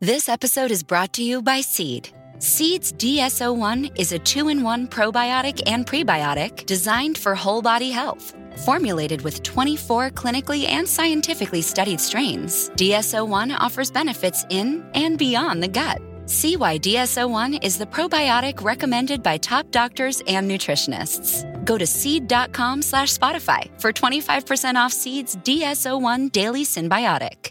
This episode is brought to you by Seed. Seed's DS-01 is a two in one probiotic and prebiotic designed for whole body health. Formulated with 24 clinically and scientifically studied strains, DS-01 offers benefits in and beyond the gut. See why DS-01 is the probiotic recommended by top doctors and nutritionists. Go to seed.com slash Spotify for 25% off Seed's DS-01 Daily Synbiotic.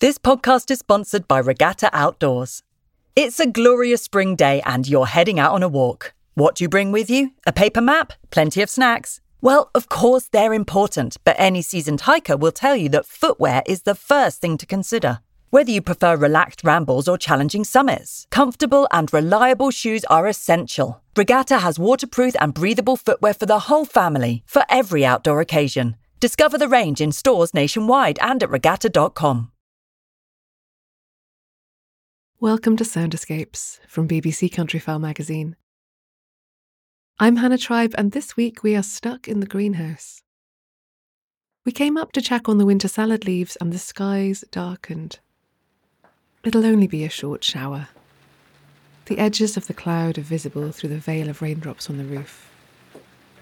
This podcast is sponsored by Regatta Outdoors. It's a glorious spring day and you're heading out on a walk. What do you bring with you? A paper map? Plenty of snacks? Well, of course, they're important, but any seasoned hiker will tell you that footwear is the first thing to consider. Whether you prefer relaxed rambles or challenging summits, comfortable and reliable shoes are essential. Regatta has waterproof and breathable footwear for the whole family, for every outdoor occasion. Discover the range in stores nationwide and at regatta.com. Welcome to Sound Escapes from BBC Countryfile magazine. I'm Hannah Tribe, and this week we are stuck in the greenhouse. We came up to check on the winter salad leaves, and the skies darkened. It'll only be a short shower. The edges of the cloud are visible through the veil of raindrops on the roof.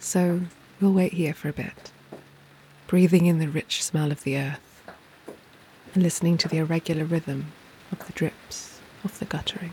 So we'll wait here for a bit, breathing in the rich smell of the earth and listening to the irregular rhythm of the drips of the guttering.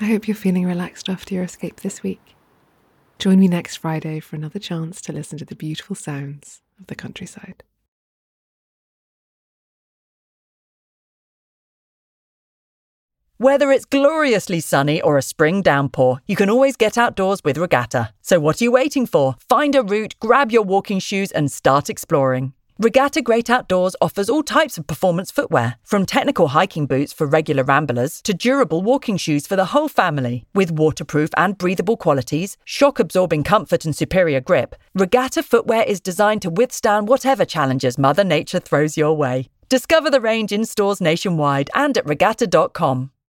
I hope you're feeling relaxed after your escape this week. Join me next Friday for another chance to listen to the beautiful sounds of the countryside. Whether it's gloriously sunny or a spring downpour, you can always get outdoors with Regatta. So what are you waiting for? Find a route, grab your walking shoes, and start exploring. Regatta Great Outdoors offers all types of performance footwear, from technical hiking boots for regular ramblers to durable walking shoes for the whole family. With waterproof and breathable qualities, shock absorbing comfort, and superior grip, Regatta footwear is designed to withstand whatever challenges Mother Nature throws your way. Discover the range in stores nationwide and at regatta.com.